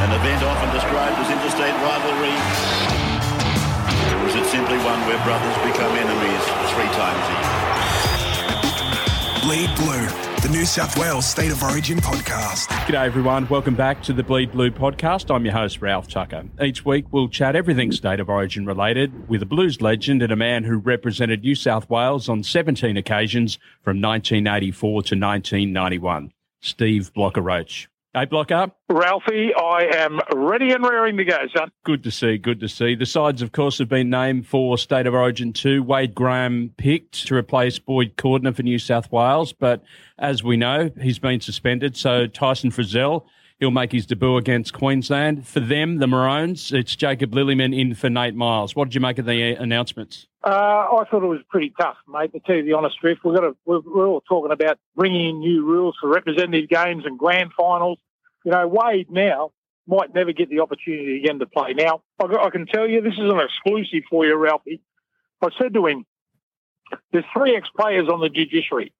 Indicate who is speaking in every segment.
Speaker 1: An event often described as interstate rivalry. Or is it simply one where brothers become enemies three times a
Speaker 2: year? Bleed Blue, the New South Wales State of Origin podcast.
Speaker 3: G'day everyone, welcome back to the Bleed Blue podcast. I'm your host Ralph Tucker. Each week we'll chat everything State of Origin related with a blues legend and a man who represented New South Wales on 17 occasions from 1984 to 1991. Steve Blocker Roach. Hey, Blocker.
Speaker 4: Ralphie, I am ready and raring to go, son.
Speaker 3: Good to see, good to see. The sides, of course, have been named for State of Origin 2. Wade Graham picked to replace Boyd Cordner for New South Wales, but as we know, he's been suspended. So Tyson Frizell, he'll make his debut against Queensland. For them, the Maroons, it's Jacob Lillyman in for Nate Myles. What did you make of the announcements?
Speaker 4: Uh, I thought it was pretty tough, mate. To tell you the honest truth, got to, we're, we're all talking about bringing in new rules for representative games and grand finals. You know, Wade now might never get the opportunity again to play. Now, I, can tell you, this is an exclusive for you, Ralphie. I said to him, "There's three ex-players on the judiciary."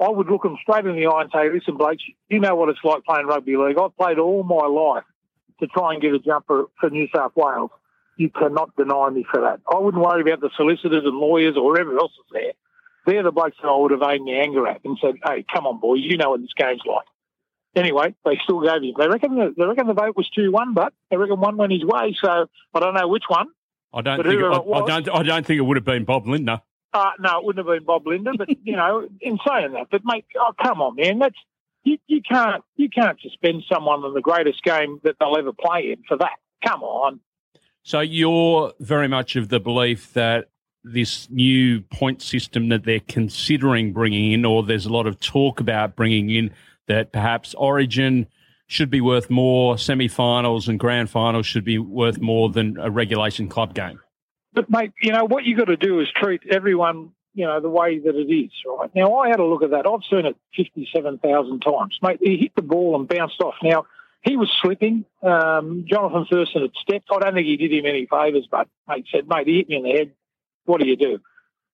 Speaker 4: I would look them straight in the eye and say, "Listen, Blake, you know what it's like playing rugby league. I've played all my life to try and get a jump for, New South Wales." you cannot deny me for that. I wouldn't worry about the solicitors and lawyers or whoever else is there. They're the blokes that I would have aimed my anger at and said, hey, come on, boy, you know what this game's like. Anyway, they still gave him. They reckon the, they reckon the vote was 2 1, but they reckon one went his way, so I don't know which one.
Speaker 3: I don't, think it, I, was, I, don't, I don't think it would have been Bob Lindner.
Speaker 4: Uh, no, it wouldn't have been Bob Lindner, but, you know, in saying that, but, mate, oh, come on, man, that's, you, you can't you can't suspend someone in the greatest game that they'll ever play in for that. Come on.
Speaker 3: So you're very much of the belief that this new point system that they're considering bringing in, or there's a lot of talk about bringing in, that perhaps Origin should be worth more, semi-finals and grand finals should be worth more than a regulation club game.
Speaker 4: But mate, you know what you got to do is treat everyone, you know, the way that it is. Right now, I had a look at that. I've seen it fifty-seven thousand times, mate. He hit the ball and bounced off. Now he was slipping. Um, Jonathan Thurston had stepped. I don't think he did him any favours, but mate said, mate, he hit me in the head. What do you do?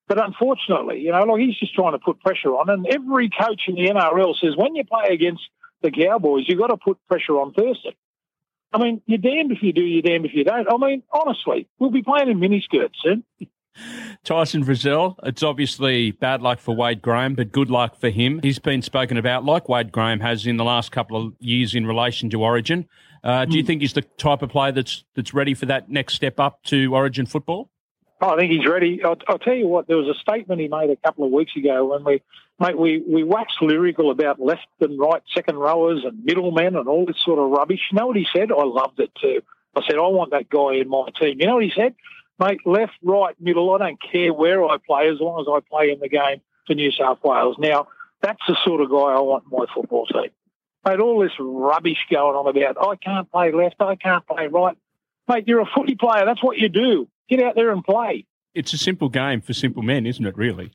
Speaker 4: But unfortunately, you know, like he's just trying to put pressure on. And every coach in the NRL says when you play against the Cowboys, you've got to put pressure on Thurston. I mean, you're damned if you do, you're damned if you don't. I mean, honestly, we'll be playing in miniskirts soon.
Speaker 3: Tyson Frizell, it's obviously bad luck for Wade Graham, but good luck for him. He's been spoken about like Wade Graham has in the last couple of years in relation to Origin. Uh, do you hmm. think he's the type of player that's that's ready for that next step up to Origin football?
Speaker 4: Oh, I think he's ready. I'll, I'll, tell you what. There was a statement he made a couple of weeks ago when we, mate, we we waxed lyrical about left and right second rowers and middlemen and all this sort of rubbish. You know what he said? I loved it too. I said I want that guy in my team. You know what he said? mate, left, right, middle, I don't care where I play as long as I play in the game for New South Wales. Now, that's the sort of guy I want in my football team. Mate, all this rubbish going on about, I can't play left, I can't play right. Mate, you're a footy player. That's what you do. Get out there and play.
Speaker 3: It's a simple game for simple men, isn't it, really?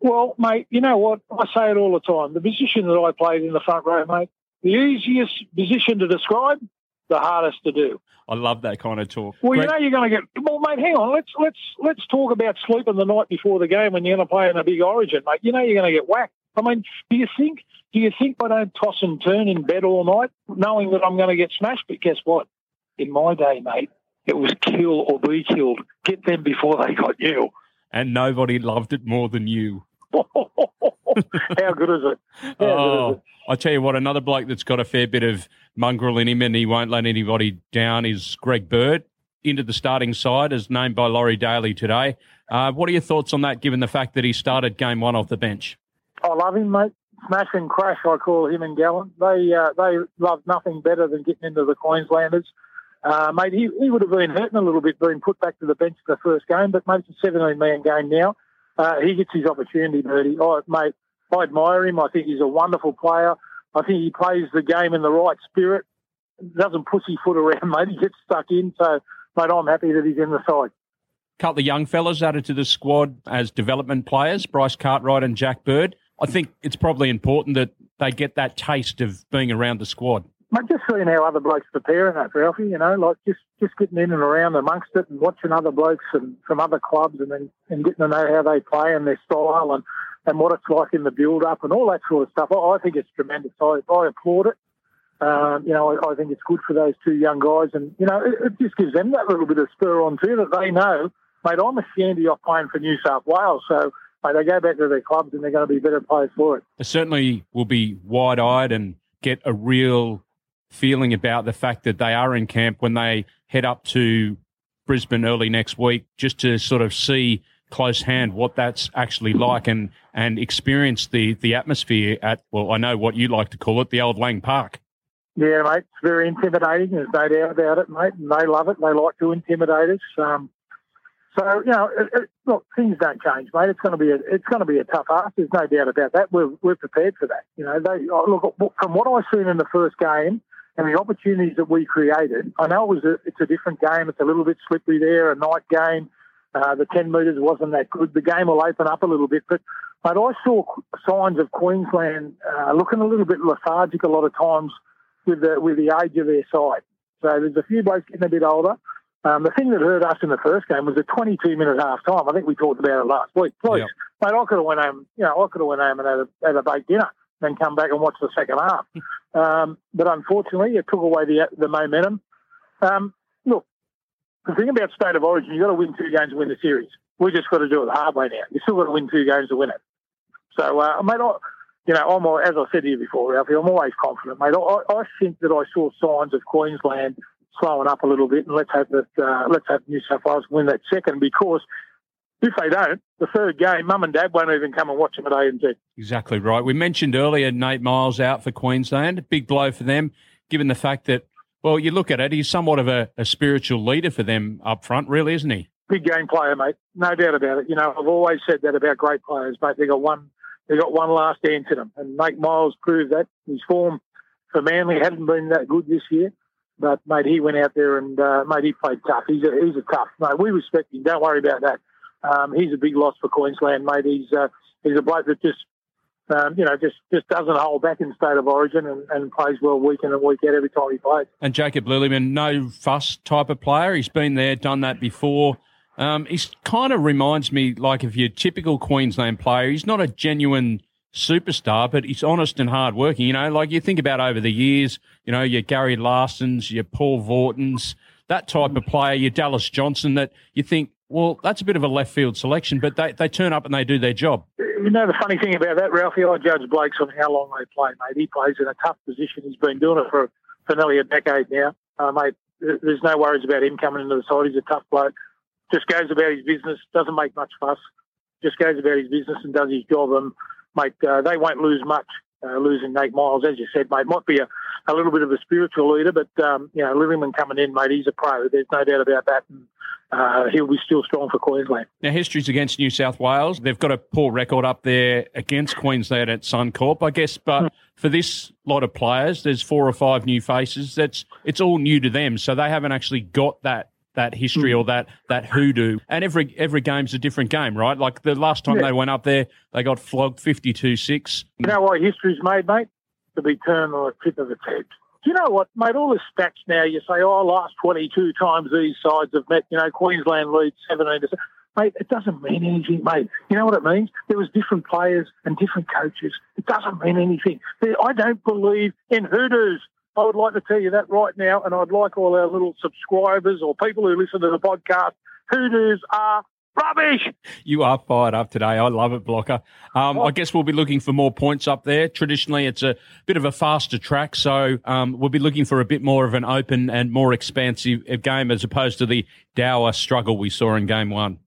Speaker 4: Well, mate, you know what? I say it all the time. The position that I played in the front row, mate, the easiest position to describe, the hardest to do.
Speaker 3: I love that kind of talk.
Speaker 4: Well, Great. you know you're going to get. Well, mate, hang on. Let's let's let's talk about sleeping the night before the game when you're going to play in a big Origin, mate. You know you're going to get whacked. I mean, do you think do you think I don't toss and turn in bed all night, knowing that I'm going to get smashed? But guess what? In my day, mate, it was kill or be killed. Get them before they got you.
Speaker 3: And nobody loved it more than you.
Speaker 4: How good is it? How
Speaker 3: oh, is it? I tell you what, another bloke that's got a fair bit of mongrel in him and he won't let anybody down is Greg Bird into the starting side as named by Laurie Daley today. Uh, what are your thoughts on that, given the fact that he started game one off the bench?
Speaker 4: I love him, mate. Smash and crash, I call him and Gallen. They uh, they love nothing better than getting into the Queenslanders. Uh, mate, he, he would have been hurting a little bit being put back to the bench for the first game, but mate, it's a 17 man game now. Uh, he gets his opportunity, Birdie. Oh, mate, I admire him. I think he's a wonderful player. I think he plays the game in the right spirit. Doesn't pussyfoot around, mate. He gets stuck in. So, mate, I'm happy that he's in the side.
Speaker 3: Couple of young fellas added to the squad as development players, Bryce Cartwright and Jack Bird. I think it's probably important that they get that taste of being around the squad.
Speaker 4: Mate, just seeing how other blokes preparing that, Ralphie, you know, like just, just getting in and around amongst it and watching other blokes and from other clubs and then and getting to know how they play and their style and and what it's like in the build up and all that sort of stuff. I, I think it's tremendous. I, I applaud it. Um, you know, I, I, think it's good for those two young guys, and you know, it, it, just gives them that little bit of spur on too that they know, mate. I'm a shandy off playing for New South Wales, so mate, they go back to their clubs and they're going to be better players for it.
Speaker 3: They certainly will be wide-eyed and get a real feeling about the fact that they are in camp when they head up to Brisbane early next week, just to sort of see close hand what that's actually like and and experience the the atmosphere at well I know what you like to call it the old Lang Park.
Speaker 4: Yeah, mate, it's very intimidating. There's no doubt about it, mate. And they love it. They like to intimidate us. Um, so you know, it, it, look, things don't change, mate. It's going to be a it's going to be a tough ask. There's no doubt about that. We're we're prepared for that. You know, they oh, look from what I've seen in the first game and the opportunities that we created. I know it was a, it's a different game. It's a little bit slippery there, a night game. Uh, the 10 metres wasn't that good. The game will open up a little bit, but but I saw signs of Queensland uh, looking a little bit lethargic a lot of times with the with the age of their side. So there's a few blokes getting a bit older. Um, the thing that hurt us in the first game was a 22 minute half time. I think we talked about it last week. Please, yep. mate, I could have went home. You know, I could have went home and had a, had a baked dinner, then come back and watch the second half. um, but unfortunately, it took away the the momentum. Um, look, the thing about state of origin, you've got to win two games to win the series. We just got to do it the hard way now. You still got to win two games to win it. So, uh, mate, I, you know, I'm as I said to you before, Ralphie, I'm always confident, mate. I, I think that I saw signs of Queensland slowing up a little bit, and let's hope that uh, let's hope New South Wales win that second because if they don't, the third game, mum and dad won't even come and watch them at ANZ.
Speaker 3: Exactly right. We mentioned earlier Nate Myles out for Queensland. Big blow for them, given the fact that, well, you look at it, he's somewhat of a, a spiritual leader for them up front, really, isn't he?
Speaker 4: Big game player, mate. No doubt about it. You know, I've always said that about great players, mate. They got one they got one last dance in them. And Nate Myles proved that. His form for Manly hadn't been that good this year. But, mate, he went out there and, uh, mate, he played tough. He's a, he's a tough, mate. We respect him. Don't worry about that. Um, he's a big loss for Queensland, mate. He's, uh, he's a bloke that just, um, you know, just, just doesn't hold back in state of origin and, and plays well week in and week out every time he plays.
Speaker 3: And Jacob Lillyman, no fuss type of player. He's been there, done that before. Um, he kind of reminds me like of your typical Queensland player. He's not a genuine superstar, but he's honest and hardworking. You know, like you think about over the years, you know, your Gary Larsons, your Paul Vautins, that type of player, your Dallas Johnson, that you think, well, that's a bit of a left field selection, but they, they turn up and they do their job.
Speaker 4: You know, the funny thing about that, Ralphie, I judge Blakes on how long they play, mate. He plays in a tough position. He's been doing it for, for nearly a decade now. Uh, mate, there's no worries about him coming into the side. He's a tough bloke just goes about his business, doesn't make much fuss, just goes about his business and does his job. And mate, uh, they won't lose much. Uh, losing Nate Myles. as you said, mate, might be a, a little bit of a spiritual leader, but um, you know, Lillyman coming in, mate, he's a pro. There's no doubt about that. And, uh, he'll be still strong for Queensland.
Speaker 3: Now, history's against New South Wales. They've got a poor record up there against Queensland at Suncorp, I guess. But for this lot of players, there's four or five new faces. That's it's all new to them, so they haven't actually got that that history or that that hoodoo. And every every game's a different game, right? Like the last time yeah. they went up there, they got flogged fifty two six.
Speaker 4: You know why history's made, mate? To be turned on the tip of its head. Do you know what, mate? All the stats now, you say, oh, last 22 times these sides have met, you know, Queensland leads 17 to Mate, it doesn't mean anything, mate. You know what it means? There was different players and different coaches. It doesn't mean anything. I don't believe in hoodoos. I would like to tell you that right now, and I'd like all our little subscribers or people who listen to the podcast, hoodoos are rubbish.
Speaker 3: You are fired up today. I love it, Blocker. Um, I guess we'll be looking for more points up there. Traditionally, it's a bit of a faster track, so um, we'll be looking for a bit more of an open and more expansive game as opposed to the dour struggle we saw in game one.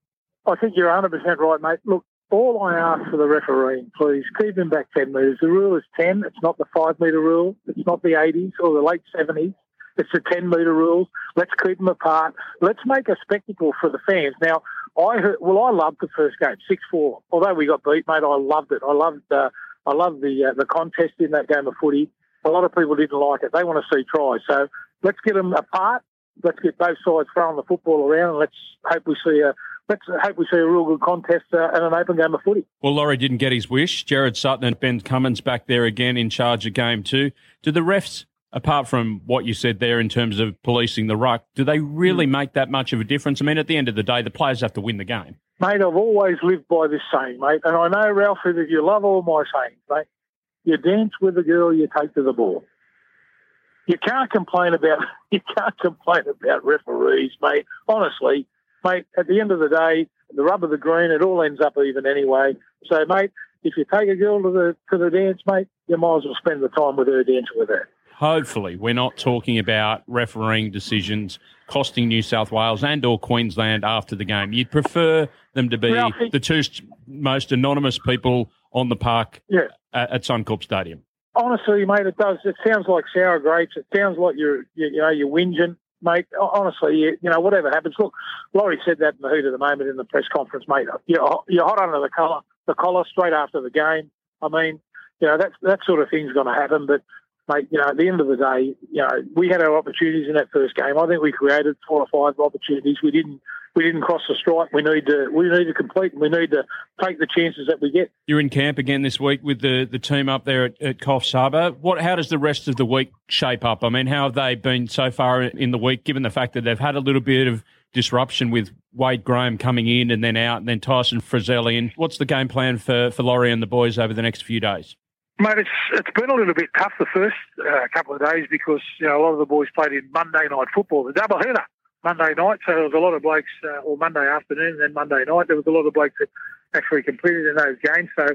Speaker 4: I think you're 100% right, mate. Look, all I ask for the referee, please keep him back 10 metres. The rule is 10. It's not the 5 metre rule. It's not the 80s or the late 70s. It's the 10 metre rule. Let's keep them apart. Let's make a spectacle for the fans. Now, I heard, well, I loved the first game, 6 4. Although we got beat, mate, I loved it. I loved, uh, I loved the, uh, the contest in that game of footy. A lot of people didn't like it. They want to see tries. So let's get them apart. Let's get both sides throwing the football around and let's hope we see a, let's hope we see a real good contest uh, and an open game of footy.
Speaker 3: Well, Laurie didn't get his wish. Gerard Sutton and Ben Cummins back there again in charge of game two. Do the refs, apart from what you said there in terms of policing the ruck, do they really mm. make that much of a difference? I mean, at the end of the day, the players have to win the game.
Speaker 4: Mate, I've always lived by this saying, mate, and I know, Ralph, that you love all my sayings, mate. You dance with the girl you take to the ball. you can't complain about you can't complain about referees, mate. Honestly, mate. At the end of the day, the rub of the green, it all ends up even anyway. So, mate, if you take a girl to the to the dance, mate, you might as well spend the time with her dancing with her.
Speaker 3: Hopefully, we're not talking about refereeing decisions costing New South Wales and or Queensland after the game. You'd prefer them to be
Speaker 4: Ralphie.
Speaker 3: the two st- most anonymous people on the park
Speaker 4: Yeah.
Speaker 3: at, at Suncorp Stadium.
Speaker 4: Honestly, mate, it does. It sounds like sour grapes. It sounds like you're, you, you know, you're whinging, mate. Honestly, you, you know, whatever happens. Look, Laurie said that in the heat of the moment in the press conference, mate. You're, you're hot under the collar, the collar straight after the game. I mean, you know, that that sort of thing's going to happen. But, mate, you know, at the end of the day, you know, we had our opportunities in that first game. I think we created four or five opportunities. We didn't. We didn't cross the stripe. We need to. We need to complete. and We need to take the chances that we get.
Speaker 3: You're in camp again this week with the, the team up there at, at Coffs Harbour. What? How does the rest of the week shape up? I mean, how have they been so far in the week, given the fact that they've had a little bit of disruption with Wade Graham coming in and then out, and then Tyson Frizell in? What's the game plan for, for Laurie and the boys over the next few days?
Speaker 4: Mate, it's it's been a little bit tough the first uh, couple of days because you know a lot of the boys played in Monday night football, the double header Monday night. So there was a lot of blokes, uh, or Monday afternoon and then Monday night. There was a lot of blokes that actually completed in those games. So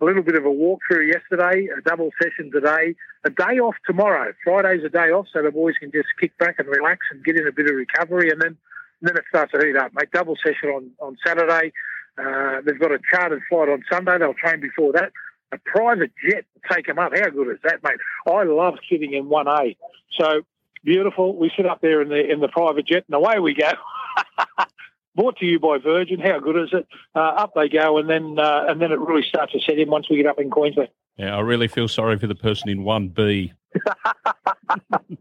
Speaker 4: a little bit of a walkthrough yesterday, a double session today, a day off tomorrow. Friday's a day off, so the boys can just kick back and relax and get in a bit of recovery, and then and then it starts to heat up. Mate, double session on on Saturday. Uh, they've got a chartered flight on Sunday. They'll train before that. A private jet to take them up. How good is that, mate? I love sitting in 1A. So beautiful. We sit up there in the in the private jet, and away we go. Brought to you by Virgin. How good is it? Uh, up they go, and then uh, and then it really starts to set in once we get up in Queensland.
Speaker 3: Yeah, I really feel sorry for the person in 1B.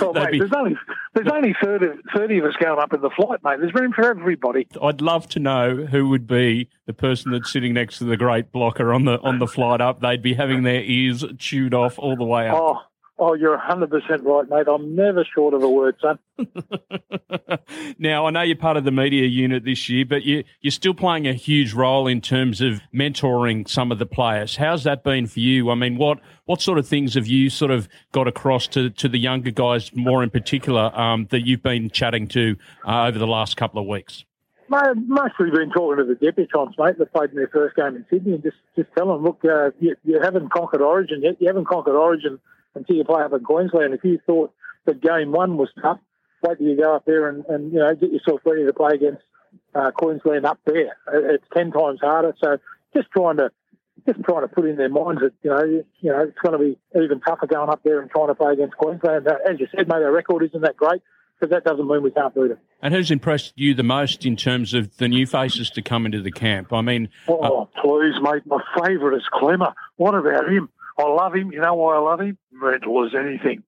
Speaker 4: Oh, mate,
Speaker 3: be-
Speaker 4: there's only there's only 30, 30 of us going up in the flight, mate. There's room for everybody.
Speaker 3: I'd love to know who would be the person that's sitting next to the great blocker on the on the flight up. They'd be having their ears chewed off all the way up.
Speaker 4: Oh, oh, you're hundred percent right, mate. I'm never short of a word, son.
Speaker 3: now, I know you're part of the media unit this year, but you, you're still playing a huge role in terms of mentoring some of the players. How's that been for you? I mean, what, what sort of things have you sort of got across to, to the younger guys, more in particular, um, that you've been chatting to uh, over the last couple of weeks?
Speaker 4: Mostly been talking to the debutants, mate, that played in their first game in Sydney, and just just tell them, look, uh, you, you haven't conquered Origin yet. You haven't conquered Origin until you play up in Queensland. If you thought that game one was tough, wait till you go up there and, and you know get yourself ready to play against uh, Queensland up there. It's ten times harder. So just trying to just trying to put in their minds that you know you, you know it's going to be even tougher going up there and trying to play against Queensland. Uh, As you said, mate, our record isn't that great, but that doesn't mean we can't beat them.
Speaker 3: And who's impressed you the most in terms of the new faces to come into the camp? I mean,
Speaker 4: Oh, please, mate. My favourite is Klemmer. What about him? I love him. You know why I love him? Mental as anything.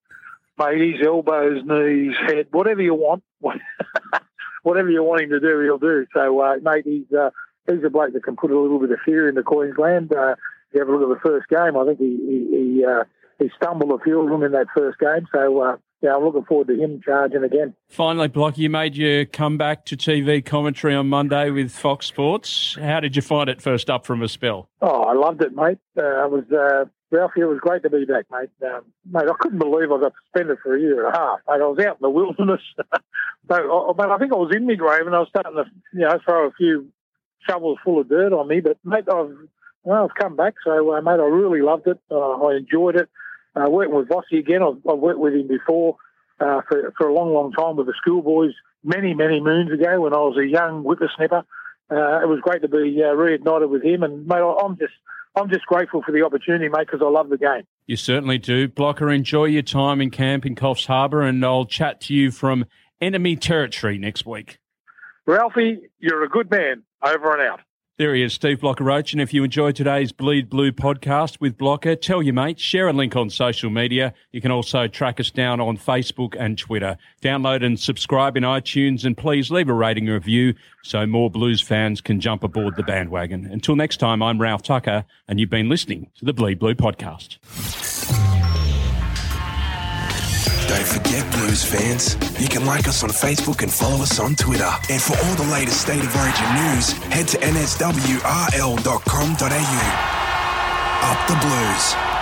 Speaker 4: Mate, his elbows, knees, head, whatever you want, whatever you want him to do, he'll do. So, uh, mate, he's uh, he's a bloke that can put a little bit of fear into Queensland. Uh, if you have a look at the first game, I think he he he, uh, he stumbled a few of them in that first game. So, uh, yeah, I'm looking forward to him charging again.
Speaker 3: finally, Block, you made your comeback to TV commentary on Monday with Fox Sports. How did you find it first up from a spell?
Speaker 4: Oh, I loved it, mate. Uh, I was uh, Ralphie. It was great to be back, mate. Um, mate, I couldn't believe I got suspended for a year and a half. Mate, I was out in the wilderness. so, I, but I think I was in mid-grave and I was starting to, you know, throw a few shovels full of dirt on me. But mate, I've well, I've come back. So, uh, mate, I really loved it. Uh, I enjoyed it. Uh, working with Vossi again. I've, I've worked with him before uh, for for a long, long time with the schoolboys many, many moons ago when I was a young whippersnapper. Uh, it was great to be uh, reignited with him, and mate, I'm just I'm just grateful for the opportunity, mate, because I love the game.
Speaker 3: You certainly do. Blocker, enjoy your time in camp in Coffs Harbour, and I'll chat to you from enemy territory next week.
Speaker 4: Ralphie, you're a good man. Over and out.
Speaker 3: There he is, Steve Blocker Roach. And if you enjoyed today's Bleed Blue podcast with Blocker, tell your mates, share a link on social media. You can also track us down on Facebook and Twitter. Download and subscribe in iTunes, and please leave a rating review so more Blues fans can jump aboard the bandwagon. Until next time, I'm Ralph Tucker, and you've been listening to the Bleed Blue podcast.
Speaker 2: Don't forget, Blues fans, you can like us on Facebook and follow us on Twitter. And for all the latest State of Origin news, head to nswrl.com.au. Up the Blues.